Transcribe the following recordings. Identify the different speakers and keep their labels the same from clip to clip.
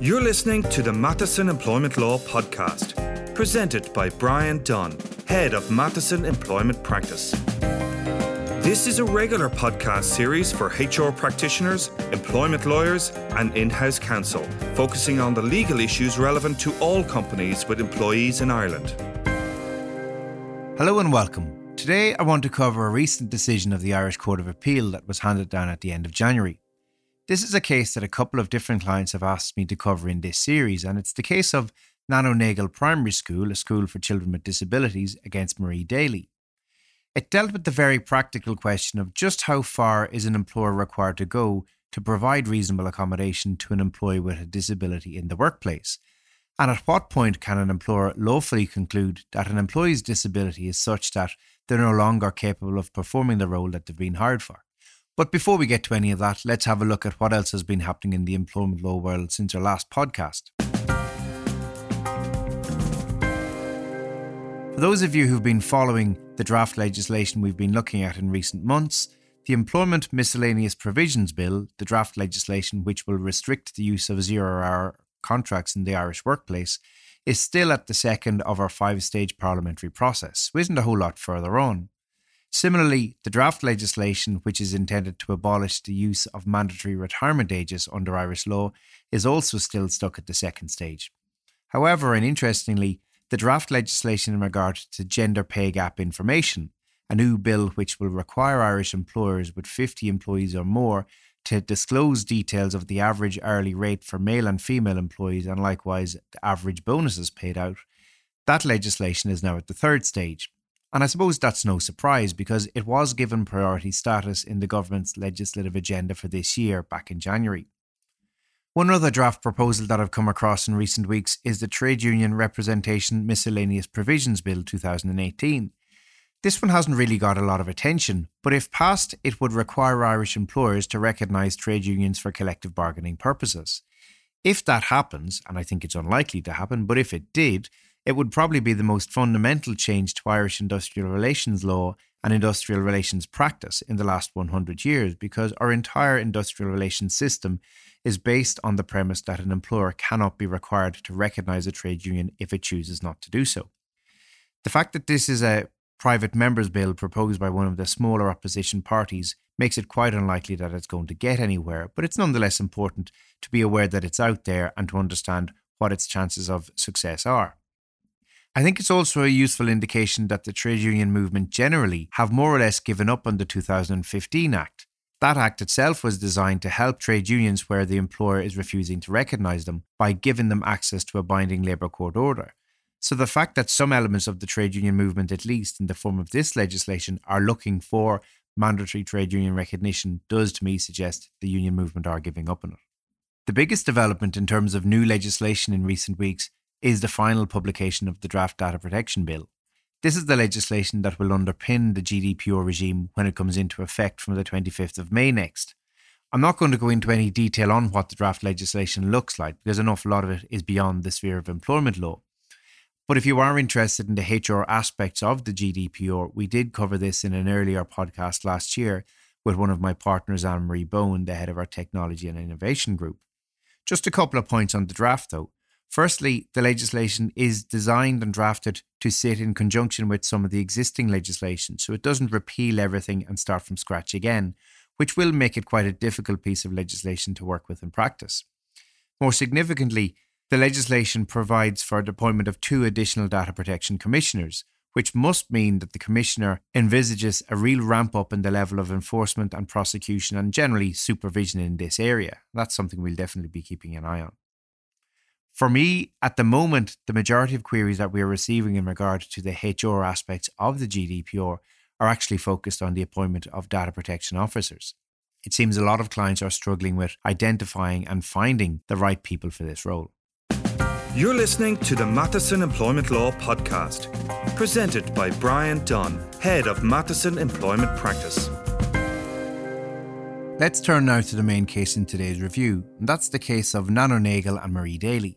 Speaker 1: You're listening to the Matheson Employment Law Podcast, presented by Bryan Dunne, Head of Matheson Employment Practice. This is a regular podcast series for HR practitioners, employment lawyers, and in house counsel, focusing on the legal issues relevant to all companies with employees in Ireland.
Speaker 2: Hello and welcome. Today I want to cover a recent decision of the Irish Court of Appeal that was handed down at the end of January. This is a case that a couple of different clients have asked me to cover in this series, and it's the case of Nano Nagle Primary School, a school for children with disabilities, against Marie Daly. It dealt with the very practical question of just how far is an employer required to go to provide reasonable accommodation to an employee with a disability in the workplace. And at what point can an employer lawfully conclude that an employee's disability is such that they're no longer capable of performing the role that they've been hired for? But before we get to any of that, let's have a look at what else has been happening in the employment law world since our last podcast. For those of you who've been following the draft legislation we've been looking at in recent months, the Employment Miscellaneous Provisions Bill, the draft legislation which will restrict the use of zero hour contracts in the Irish workplace, is still at the second of our five stage parliamentary process, isn't a whole lot further on. Similarly, the draft legislation, which is intended to abolish the use of mandatory retirement ages under Irish law, is also still stuck at the second stage. However, and interestingly, the draft legislation in regard to gender pay gap information, a new bill which will require Irish employers with 50 employees or more to disclose details of the average hourly rate for male and female employees and likewise the average bonuses paid out. That legislation is now at the third stage. And I suppose that's no surprise because it was given priority status in the government's legislative agenda for this year back in January. One other draft proposal that I've come across in recent weeks is the Trade Union Representation Miscellaneous Provisions Bill 2018. This one hasn't really got a lot of attention, but if passed, it would require Irish employers to recognise trade unions for collective bargaining purposes. If that happens, and I think it's unlikely to happen, but if it did, it would probably be the most fundamental change to Irish industrial relations law and industrial relations practice in the last 100 years because our entire industrial relations system is based on the premise that an employer cannot be required to recognise a trade union if it chooses not to do so. The fact that this is a private members' bill proposed by one of the smaller opposition parties makes it quite unlikely that it's going to get anywhere, but it's nonetheless important to be aware that it's out there and to understand what its chances of success are. I think it's also a useful indication that the trade union movement generally have more or less given up on the 2015 Act that act itself was designed to help trade unions where the employer is refusing to recognise them by giving them access to a binding labour court order. So the fact that some elements of the trade union movement, at least in the form of this legislation, are looking for mandatory trade union recognition does to me suggest the union movement are giving up on it. The biggest development in terms of new legislation in recent weeks is the final publication of the draft data protection bill. This is the legislation that will underpin the GDPR regime when it comes into effect from the 25th of May next. I'm not going to go into any detail on what the draft legislation looks like because an awful lot of it is beyond the sphere of employment law. But if you are interested in the HR aspects of the GDPR, we did cover this in an earlier podcast last year with one of my partners, Anne Marie Bohan, the head of our technology and innovation group. Just a couple of points on the draft, though. Firstly, the legislation is designed and drafted to sit in conjunction with some of the existing legislation, so it doesn't repeal everything and start from scratch again, which will make it quite a difficult piece of legislation to work with in practice. More significantly, the legislation provides for the appointment of two additional data protection commissioners, which must mean that the commissioner envisages a real ramp up in the level of enforcement and prosecution and generally supervision in this area. That's something we'll definitely be keeping an eye on. For me, at the moment, the majority of queries that we are receiving in regard to the HR aspects of the GDPR are actually focused on the appointment of data protection officers. It seems a lot of clients are struggling with identifying and finding the right people for this role.
Speaker 1: You're listening to the Matheson Employment Law Podcast, presented by Bryan Dunne, Head of Matheson Employment Practice.
Speaker 2: Let's turn now to the main case in today's review, and that's the case of Nano Nagle and Marie Daly.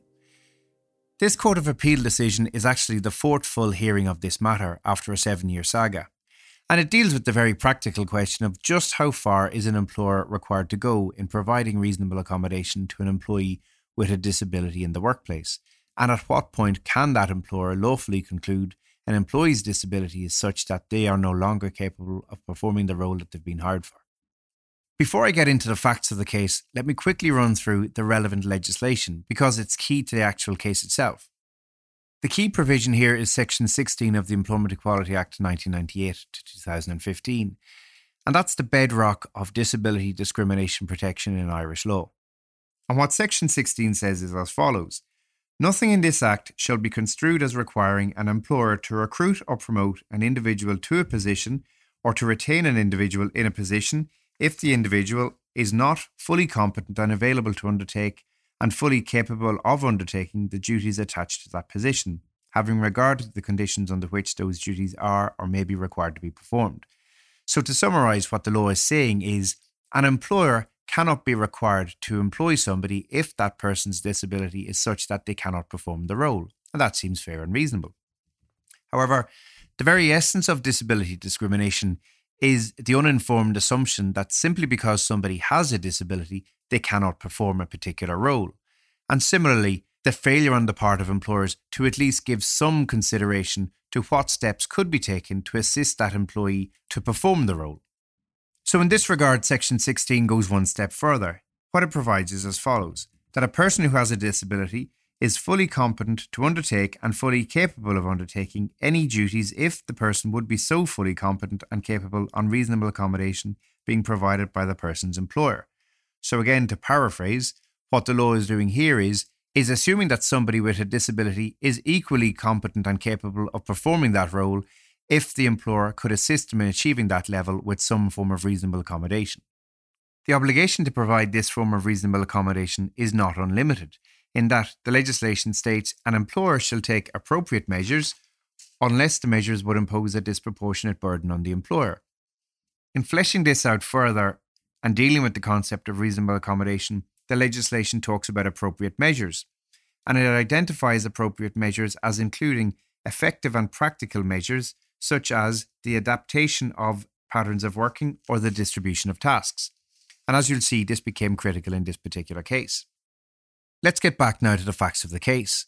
Speaker 2: This Court of Appeal decision is actually the fourth full hearing of this matter after a seven year saga. And it deals with the very practical question of just how far is an employer required to go in providing reasonable accommodation to an employee with a disability in the workplace? And at what point can that employer lawfully conclude an employee's disability is such that they are no longer capable of performing the role that they've been hired for? Before I get into the facts of the case, let me quickly run through the relevant legislation because it's key to the actual case itself. The key provision here is Section 16 of the Employment Equality Act 1998 to 2015, and that's the bedrock of disability discrimination protection in Irish law. And what Section 16 says is as follows Nothing in this Act shall be construed as requiring an employer to recruit or promote an individual to a position or to retain an individual in a position if the individual is not fully competent and available to undertake and fully capable of undertaking the duties attached to that position, having regard to the conditions under which those duties are or may be required to be performed. So, to summarise, what the law is saying is an employer cannot be required to employ somebody if that person's disability is such that they cannot perform the role. And that seems fair and reasonable. However, the very essence of disability discrimination is the uninformed assumption that simply because somebody has a disability, they cannot perform a particular role. And similarly, the failure on the part of employers to at least give some consideration to what steps could be taken to assist that employee to perform the role. So, in this regard, Section 16 goes one step further. What it provides is as follows that a person who has a disability is fully competent to undertake and fully capable of undertaking any duties if the person would be so fully competent and capable on reasonable accommodation being provided by the person's employer. So again to paraphrase, what the law is doing here is is assuming that somebody with a disability is equally competent and capable of performing that role if the employer could assist them in achieving that level with some form of reasonable accommodation. The obligation to provide this form of reasonable accommodation is not unlimited in that the legislation states an employer shall take appropriate measures unless the measures would impose a disproportionate burden on the employer. In fleshing this out further and dealing with the concept of reasonable accommodation, the legislation talks about appropriate measures, and it identifies appropriate measures as including effective and practical measures such as the adaptation of patterns of working or the distribution of tasks. And as you'll see, this became critical in this particular case. Let's get back now to the facts of the case.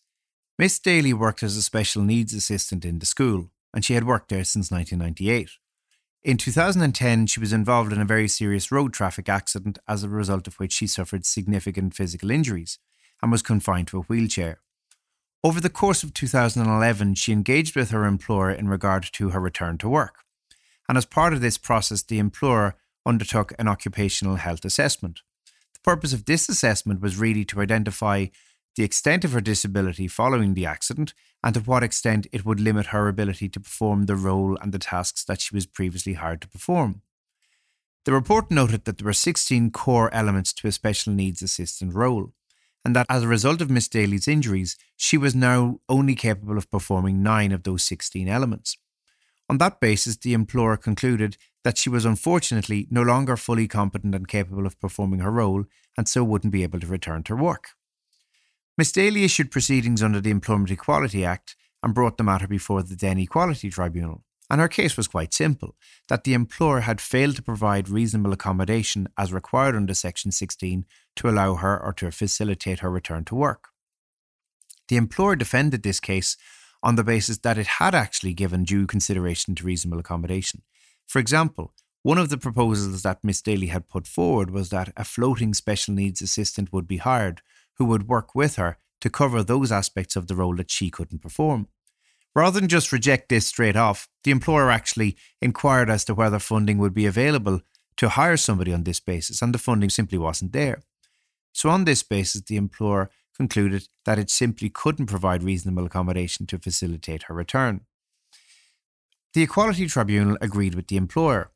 Speaker 2: Miss Daly worked as a special needs assistant in the school, and she had worked there since 1998. In 2010, she was involved in a very serious road traffic accident as a result of which she suffered significant physical injuries and was confined to a wheelchair. Over the course of 2011, she engaged with her employer in regard to her return to work. And as part of this process, the employer undertook an occupational health assessment purpose of this assessment was really to identify the extent of her disability following the accident and to what extent it would limit her ability to perform the role and the tasks that she was previously hired to perform. The report noted that there were 16 core elements to a special needs assistant role, and that as a result of Miss Daly's injuries, she was now only capable of performing nine of those 16 elements. On that basis, the employer concluded that she was unfortunately no longer fully competent and capable of performing her role and so wouldn't be able to return to work. Miss Daly issued proceedings under the Employment Equality Act and brought the matter before the then Equality Tribunal. And her case was quite simple that the employer had failed to provide reasonable accommodation as required under Section 16 to allow her or to facilitate her return to work. The employer defended this case on the basis that it had actually given due consideration to reasonable accommodation. For example, one of the proposals that Miss Daly had put forward was that a floating special needs assistant would be hired who would work with her to cover those aspects of the role that she couldn't perform. Rather than just reject this straight off, the employer actually inquired as to whether funding would be available to hire somebody on this basis, and the funding simply wasn't there. So, on this basis, the employer concluded that it simply couldn't provide reasonable accommodation to facilitate her return. The Equality Tribunal agreed with the employer.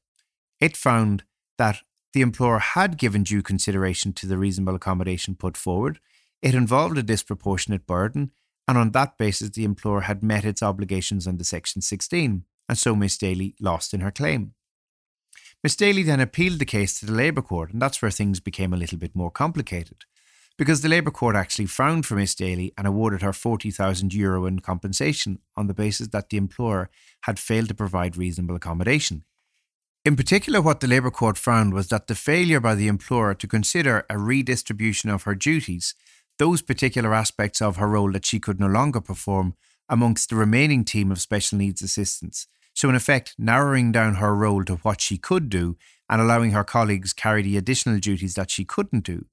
Speaker 2: It found that the employer had given due consideration to the reasonable accommodation put forward, it involved a disproportionate burden, and on that basis, the employer had met its obligations under Section 16, and so Miss Daly lost in her claim. Miss Daly then appealed the case to the Labour Court, and that's where things became a little bit more complicated because the Labour Court actually frowned for Miss Daly and awarded her 40,000 euro in compensation on the basis that the employer had failed to provide reasonable accommodation. In particular, what the Labour Court found was that the failure by the employer to consider a redistribution of her duties those particular aspects of her role that she could no longer perform amongst the remaining team of special needs assistants. So, in effect, narrowing down her role to what she could do and allowing her colleagues carry the additional duties that she couldn't do.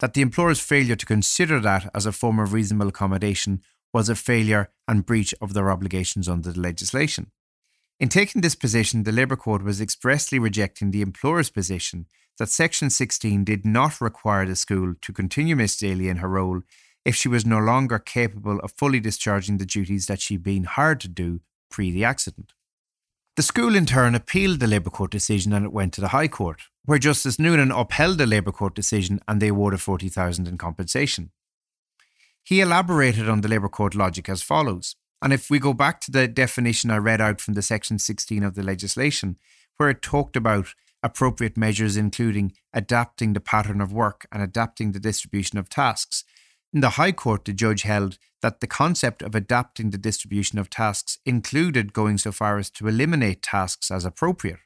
Speaker 2: That the employer's failure to consider that as a form of reasonable accommodation was a failure and breach of their obligations under the legislation. In taking this position, the Labour Court was expressly rejecting the employer's position that Section 16 did not require the school to continue Miss Daly in her role if she was no longer capable of fully discharging the duties that she'd been hired to do pre the accident. The school in turn appealed the Labour Court decision and it went to the High Court, where Justice Noonan upheld the Labour Court decision and they awarded 40,000 in compensation. He elaborated on the Labour Court logic as follows. And if we go back to the definition I read out from the section 16 of the legislation, where it talked about appropriate measures including adapting the pattern of work and adapting the distribution of tasks, in the High Court, the judge held that the concept of adapting the distribution of tasks included going so far as to eliminate tasks as appropriate.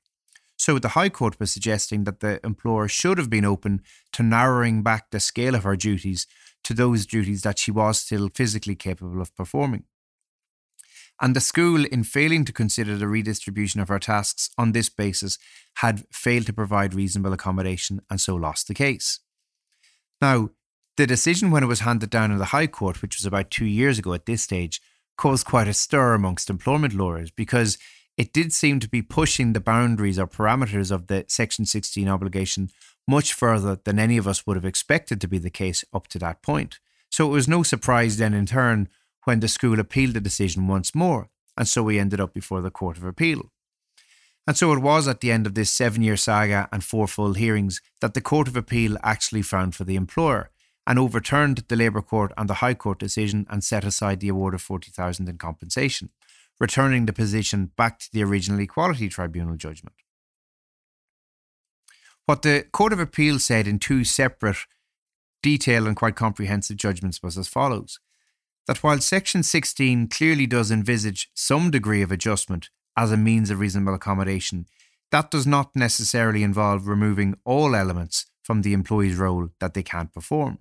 Speaker 2: So the High Court was suggesting that the employer should have been open to narrowing back the scale of her duties to those duties that she was still physically capable of performing. And the school, in failing to consider the redistribution of her tasks on this basis, had failed to provide reasonable accommodation and so lost the case. Now, the decision, when it was handed down in the High Court, which was about two years ago at this stage, caused quite a stir amongst employment lawyers because it did seem to be pushing the boundaries or parameters of the Section 16 obligation much further than any of us would have expected to be the case up to that point. So it was no surprise then, in turn, when the school appealed the decision once more, and so we ended up before the Court of Appeal. And so it was at the end of this seven year saga and four full hearings that the Court of Appeal actually found for the employer and overturned the Labour Court and the High Court decision and set aside the award of 40,000 in compensation, returning the position back to the original Equality Tribunal judgment. What the Court of Appeal said in two separate, detailed, and quite comprehensive judgments was as follows that while Section 16 clearly does envisage some degree of adjustment as a means of reasonable accommodation, that does not necessarily involve removing all elements from the employee's role that they can't perform.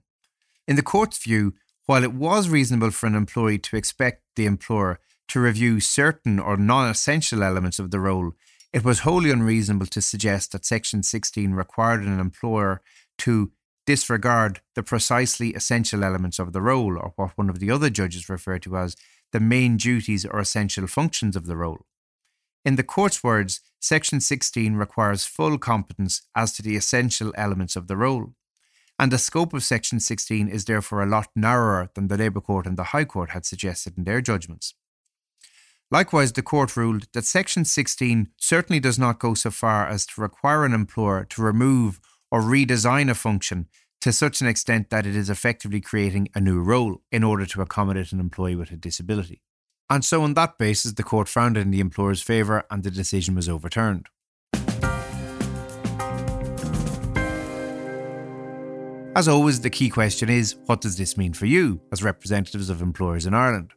Speaker 2: In the court's view, while it was reasonable for an employee to expect the employer to review certain or non essential elements of the role, it was wholly unreasonable to suggest that Section 16 required an employer to disregard the precisely essential elements of the role, or what one of the other judges referred to as the main duties or essential functions of the role. In the court's words, Section 16 requires full competence as to the essential elements of the role and the scope of Section 16 is therefore a lot narrower than the Labour Court and the High Court had suggested in their judgments. Likewise, the court ruled that Section 16 certainly does not go so far as to require an employer to remove or redesign a function to such an extent that it is effectively creating a new role in order to accommodate an employee with a disability. And so, on that basis, the court found it in the employer's favour and the decision was overturned. As always, the key question is what does this mean for you as representatives of employers in Ireland?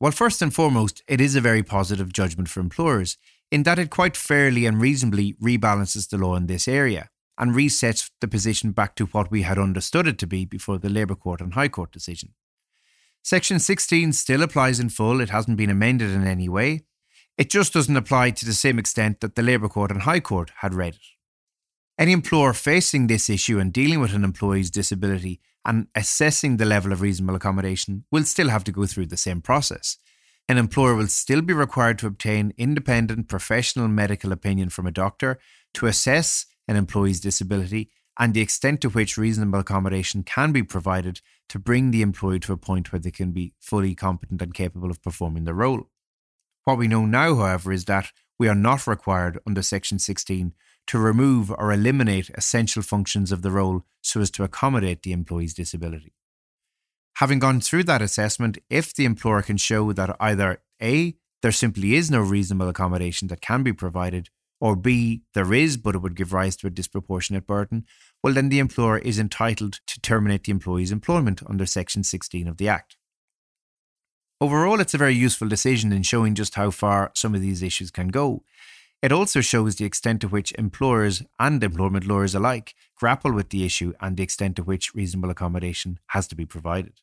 Speaker 2: Well, first and foremost, it is a very positive judgment for employers in that it quite fairly and reasonably rebalances the law in this area and resets the position back to what we had understood it to be before the Labour Court and High Court decision. Section 16 still applies in full, it hasn't been amended in any way. It just doesn't apply to the same extent that the Labour Court and High Court had read it. Any employer facing this issue and dealing with an employee's disability and assessing the level of reasonable accommodation will still have to go through the same process. An employer will still be required to obtain independent professional medical opinion from a doctor to assess an employee's disability and the extent to which reasonable accommodation can be provided to bring the employee to a point where they can be fully competent and capable of performing the role. What we know now, however, is that we are not required under Section 16 to remove or eliminate essential functions of the role so as to accommodate the employee's disability. Having gone through that assessment, if the employer can show that either A, there simply is no reasonable accommodation that can be provided, or B, there is, but it would give rise to a disproportionate burden, well, then the employer is entitled to terminate the employee's employment under Section 16 of the Act. Overall, it's a very useful decision in showing just how far some of these issues can go. It also shows the extent to which employers and employment lawyers alike grapple with the issue and the extent to which reasonable accommodation has to be provided.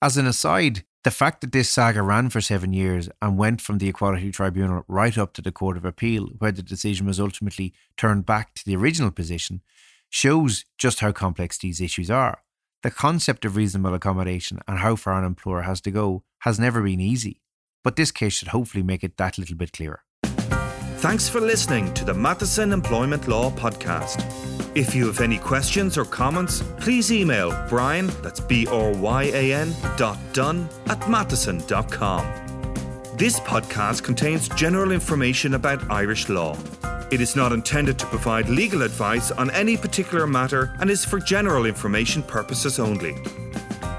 Speaker 2: As an aside, the fact that this saga ran for seven years and went from the Equality Tribunal right up to the Court of Appeal, where the decision was ultimately turned back to the original position, shows just how complex these issues are. The concept of reasonable accommodation and how far an employer has to go has never been easy, but this case should hopefully make it that little bit clearer.
Speaker 1: Thanks for listening to the Matheson Employment Law Podcast. If you have any questions or comments, please email Bryan, that's B R Y A N, dot Dunne at matheson.com. This podcast contains general information about Irish law. It is not intended to provide legal advice on any particular matter and is for general information purposes only.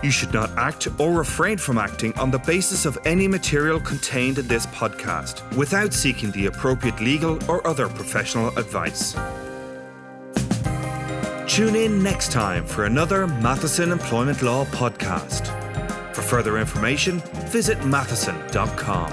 Speaker 1: You should not act or refrain from acting on the basis of any material contained in this podcast without seeking the appropriate legal or other professional advice. Tune in next time for another Matheson Employment Law podcast. For further information, visit matheson.com.